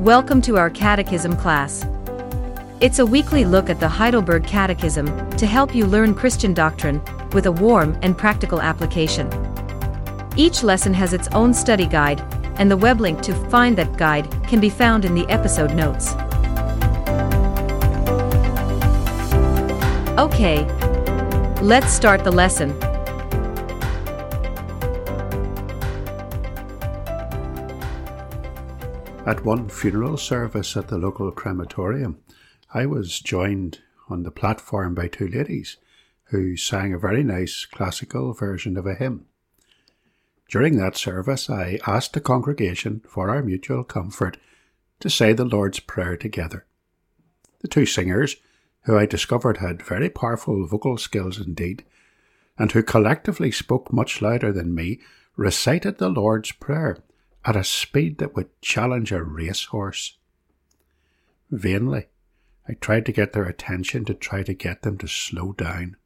Welcome to our Catechism class. It's a weekly look at the Heidelberg Catechism to help you learn Christian doctrine with a warm and practical application. Each lesson has its own study guide, and the web link to find that guide can be found in the episode notes. Okay, let's start the lesson. At one funeral service at the local crematorium, I was joined on the platform by two ladies who sang a very nice classical version of a hymn. During that service, I asked the congregation, for our mutual comfort, to say the Lord's Prayer together. The two singers, who I discovered had very powerful vocal skills indeed, and who collectively spoke much louder than me, recited the Lord's Prayer at a speed that would challenge a racehorse. Vainly, I tried to get their attention to try to get them to slow down.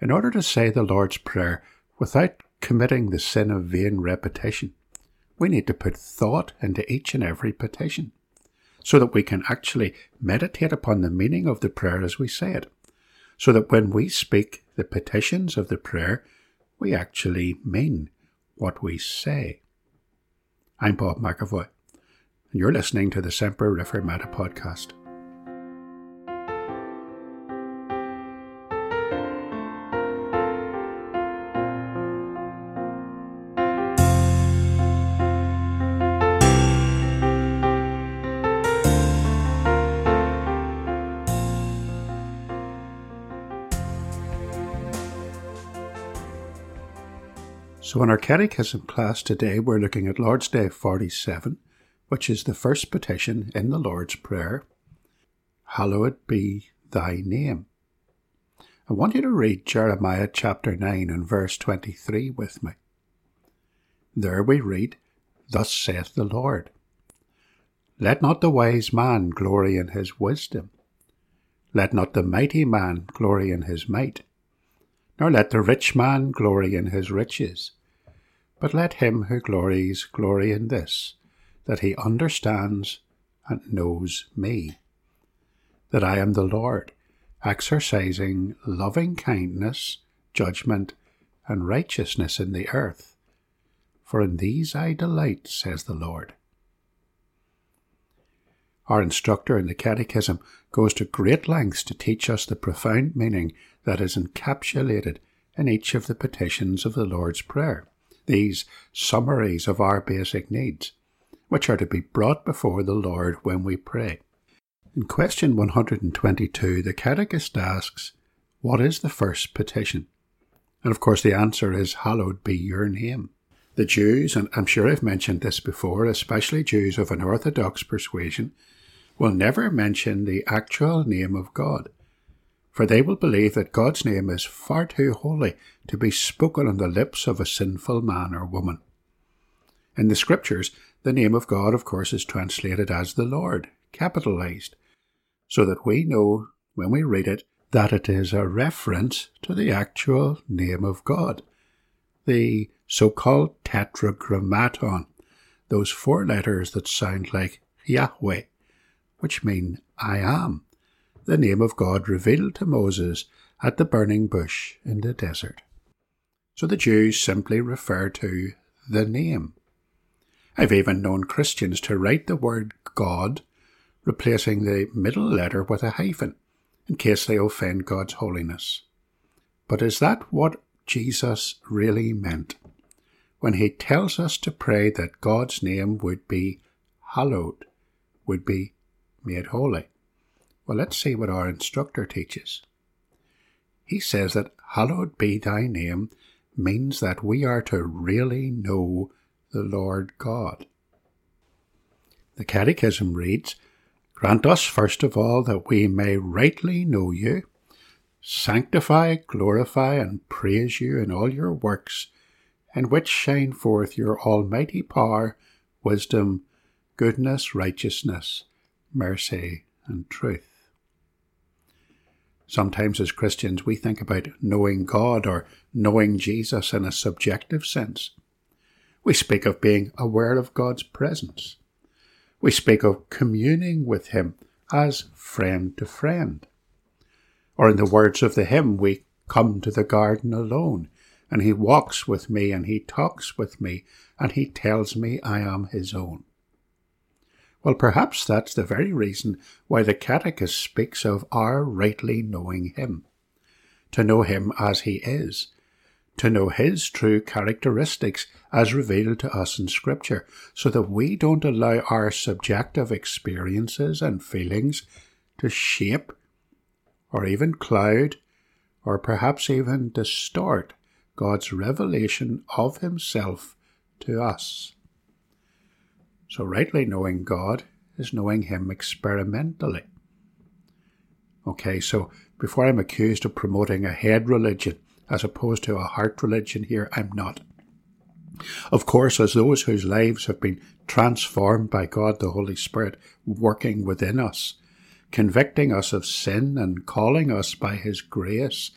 In order to say the Lord's Prayer without committing the sin of vain repetition, we need to put thought into each and every petition so that we can actually meditate upon the meaning of the prayer as we say it, so that when we speak the petitions of the prayer, we actually mean what we say. I'm Bob McAvoy, and you're listening to the Semper Reformata podcast. So, in our Catechism class today, we're looking at Lord's Day 47, which is the first petition in the Lord's Prayer Hallowed be thy name. I want you to read Jeremiah chapter 9 and verse 23 with me. There we read, Thus saith the Lord Let not the wise man glory in his wisdom, let not the mighty man glory in his might, nor let the rich man glory in his riches but let him who glories glory in this, that he understands and knows me, that I am the Lord, exercising loving kindness, judgment, and righteousness in the earth. For in these I delight, says the Lord. Our instructor in the Catechism goes to great lengths to teach us the profound meaning that is encapsulated in each of the petitions of the Lord's Prayer these summaries of our basic needs, which are to be brought before the Lord when we pray. In question 122, the Catechist asks, What is the first petition? And of course, the answer is, Hallowed be your name. The Jews, and I'm sure I've mentioned this before, especially Jews of an Orthodox persuasion, will never mention the actual name of God for they will believe that God's name is far too holy to be spoken on the lips of a sinful man or woman. In the Scriptures, the name of God, of course, is translated as the Lord, capitalized, so that we know when we read it that it is a reference to the actual name of God, the so called tetragrammaton, those four letters that sound like Yahweh, which mean I am the name of God revealed to Moses at the burning bush in the desert. So the Jews simply refer to the name. I've even known Christians to write the word God, replacing the middle letter with a hyphen, in case they offend God's holiness. But is that what Jesus really meant when he tells us to pray that God's name would be hallowed, would be made holy? Well, let's see what our instructor teaches. He says that hallowed be thy name means that we are to really know the Lord God. The Catechism reads, Grant us first of all that we may rightly know you, sanctify, glorify, and praise you in all your works, in which shine forth your almighty power, wisdom, goodness, righteousness, mercy, and truth. Sometimes, as Christians, we think about knowing God or knowing Jesus in a subjective sense. We speak of being aware of God's presence. We speak of communing with Him as friend to friend. Or in the words of the hymn, we come to the garden alone, and He walks with me, and He talks with me, and He tells me I am His own. Well, perhaps that's the very reason why the Catechist speaks of our rightly knowing Him. To know Him as He is, to know His true characteristics as revealed to us in Scripture, so that we don't allow our subjective experiences and feelings to shape or even cloud or perhaps even distort God's revelation of Himself to us. So, rightly knowing God is knowing Him experimentally. Okay, so before I'm accused of promoting a head religion as opposed to a heart religion here, I'm not. Of course, as those whose lives have been transformed by God the Holy Spirit working within us, convicting us of sin and calling us by His grace,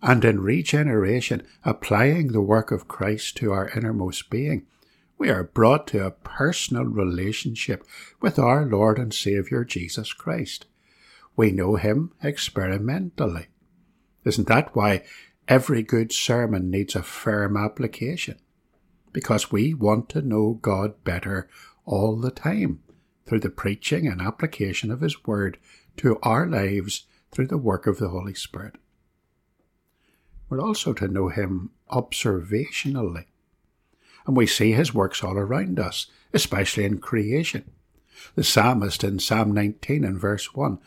and in regeneration applying the work of Christ to our innermost being, we are brought to a personal relationship with our Lord and Saviour Jesus Christ. We know Him experimentally. Isn't that why every good sermon needs a firm application? Because we want to know God better all the time through the preaching and application of His Word to our lives through the work of the Holy Spirit. We're also to know Him observationally and we see his works all around us, especially in creation. The psalmist in Psalm 19 and verse 1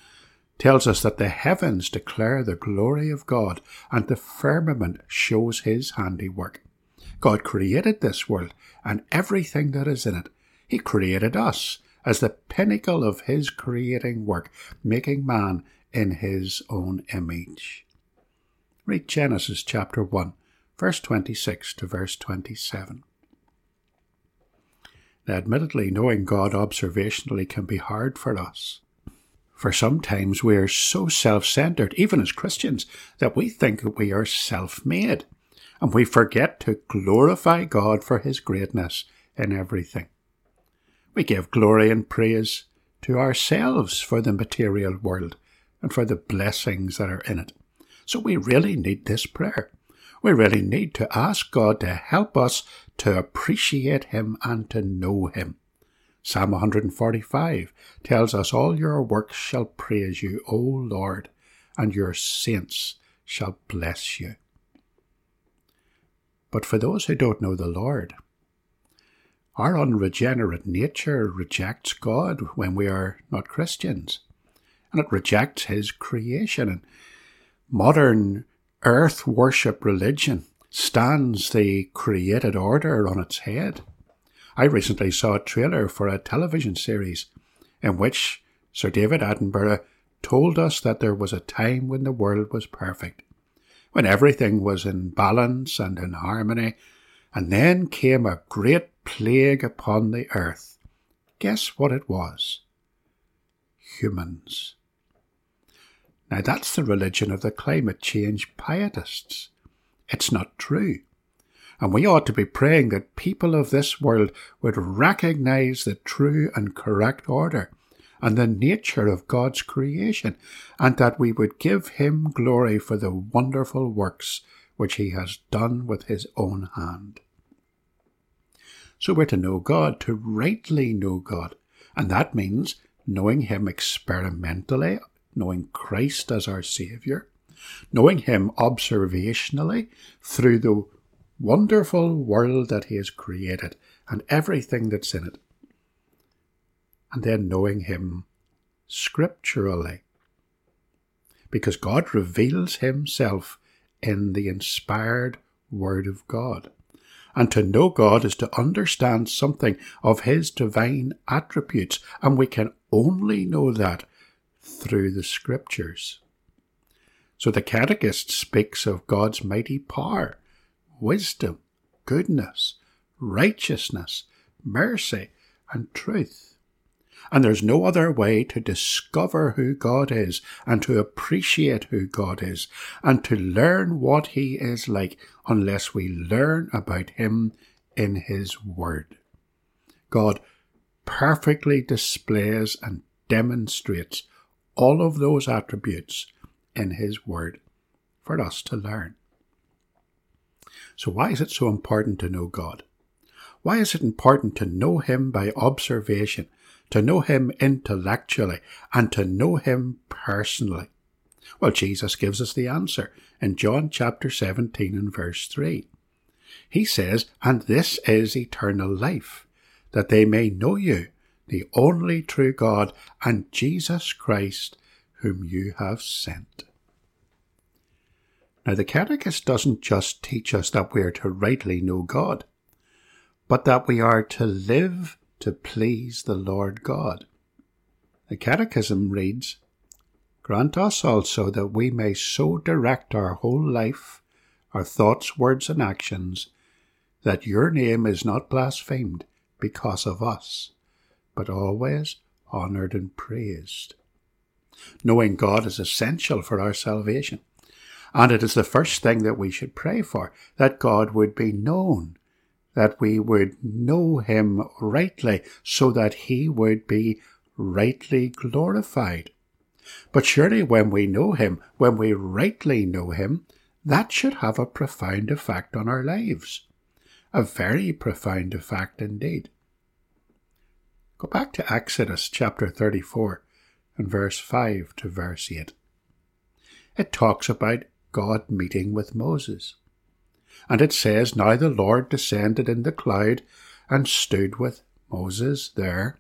tells us that the heavens declare the glory of God and the firmament shows his handiwork. God created this world and everything that is in it. He created us as the pinnacle of his creating work, making man in his own image. Read Genesis chapter 1, verse 26 to verse 27. Admittedly, knowing God observationally can be hard for us. For sometimes we are so self centered, even as Christians, that we think that we are self made, and we forget to glorify God for His greatness in everything. We give glory and praise to ourselves for the material world and for the blessings that are in it. So we really need this prayer. We really need to ask God to help us to appreciate Him and to know Him. Psalm 145 tells us, All your works shall praise you, O Lord, and your saints shall bless you. But for those who don't know the Lord, our unregenerate nature rejects God when we are not Christians, and it rejects His creation. And modern earth worship religion stands the created order on its head. I recently saw a trailer for a television series in which Sir David Attenborough told us that there was a time when the world was perfect, when everything was in balance and in harmony, and then came a great plague upon the earth. Guess what it was? Humans. Now, that's the religion of the climate change pietists. It's not true. And we ought to be praying that people of this world would recognize the true and correct order and the nature of God's creation, and that we would give Him glory for the wonderful works which He has done with His own hand. So we're to know God, to rightly know God, and that means knowing Him experimentally knowing Christ as our Saviour, knowing Him observationally through the wonderful world that He has created and everything that's in it, and then knowing Him scripturally. Because God reveals Himself in the inspired Word of God. And to know God is to understand something of His divine attributes, and we can only know that through the scriptures. So the Catechist speaks of God's mighty power, wisdom, goodness, righteousness, mercy, and truth. And there's no other way to discover who God is and to appreciate who God is and to learn what He is like unless we learn about Him in His Word. God perfectly displays and demonstrates all of those attributes in His Word for us to learn. So, why is it so important to know God? Why is it important to know Him by observation, to know Him intellectually, and to know Him personally? Well, Jesus gives us the answer in John chapter 17 and verse 3. He says, And this is eternal life, that they may know you, the only true God, and Jesus Christ, whom you have sent. Now, the Catechist doesn't just teach us that we are to rightly know God, but that we are to live to please the Lord God. The Catechism reads, Grant us also that we may so direct our whole life, our thoughts, words, and actions, that your name is not blasphemed because of us, but always honoured and praised. Knowing God is essential for our salvation. And it is the first thing that we should pray for, that God would be known, that we would know Him rightly, so that He would be rightly glorified. But surely when we know Him, when we rightly know Him, that should have a profound effect on our lives. A very profound effect indeed. Go back to Exodus chapter 34 and verse 5 to verse 8. It talks about God meeting with Moses. And it says, Now the Lord descended in the cloud and stood with Moses there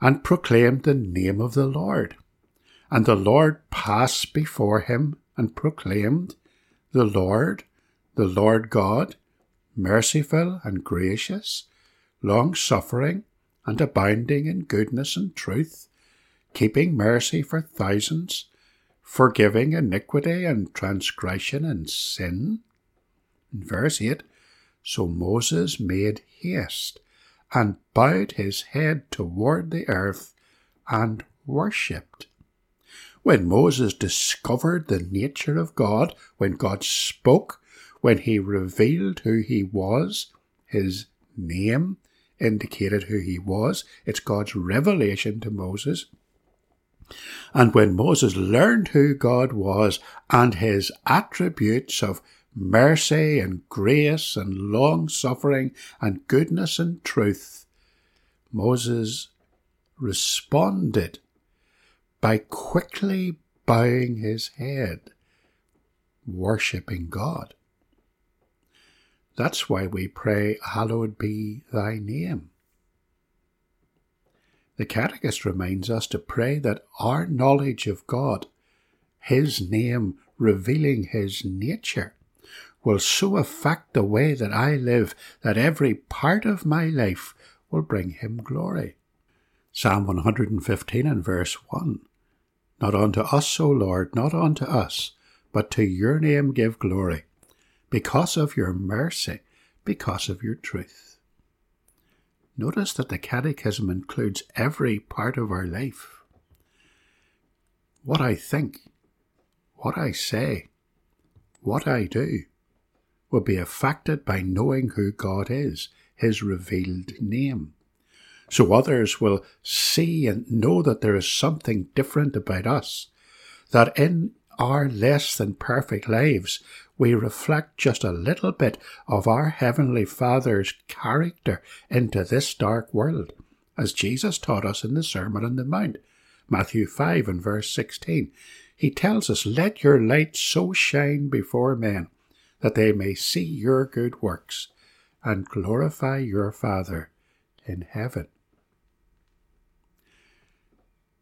and proclaimed the name of the Lord. And the Lord passed before him and proclaimed, The Lord, the Lord God, merciful and gracious, long suffering and abounding in goodness and truth, keeping mercy for thousands forgiving iniquity and transgression and sin. In verse 8, so Moses made haste and bowed his head toward the earth and worshipped. When Moses discovered the nature of God, when God spoke, when he revealed who he was, his name indicated who he was. It's God's revelation to Moses. And when Moses learned who God was and his attributes of mercy and grace and long suffering and goodness and truth, Moses responded by quickly bowing his head, worshipping God. That's why we pray, Hallowed be thy name. The Catechist reminds us to pray that our knowledge of God, His name revealing His nature, will so affect the way that I live that every part of my life will bring Him glory. Psalm 115 and verse 1 Not unto us, O Lord, not unto us, but to your name give glory, because of your mercy, because of your truth. Notice that the Catechism includes every part of our life. What I think, what I say, what I do will be affected by knowing who God is, His revealed name. So others will see and know that there is something different about us, that in our less than perfect lives we reflect just a little bit of our Heavenly Father's character into this dark world, as Jesus taught us in the Sermon on the Mount, Matthew 5 and verse 16. He tells us, Let your light so shine before men that they may see your good works and glorify your Father in heaven.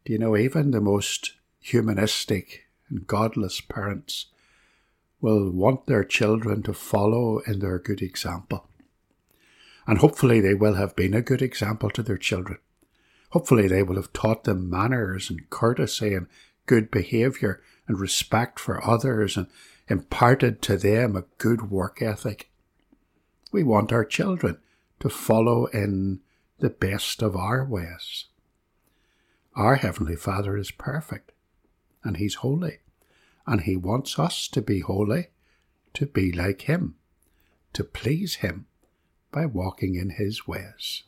Do you know, even the most humanistic and godless parents will want their children to follow in their good example. And hopefully they will have been a good example to their children. Hopefully they will have taught them manners and courtesy and good behaviour and respect for others and imparted to them a good work ethic. We want our children to follow in the best of our ways. Our Heavenly Father is perfect and He's holy and He wants us to be holy, to be like Him, to please Him by walking in His ways.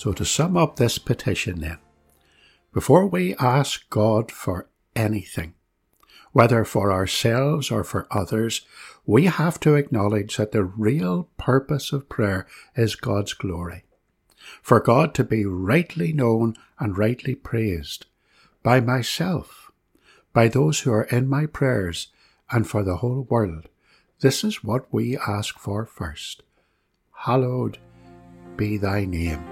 So, to sum up this petition, then, before we ask God for anything, whether for ourselves or for others, we have to acknowledge that the real purpose of prayer is God's glory. For God to be rightly known and rightly praised by myself, by those who are in my prayers, and for the whole world. This is what we ask for first. Hallowed be thy name.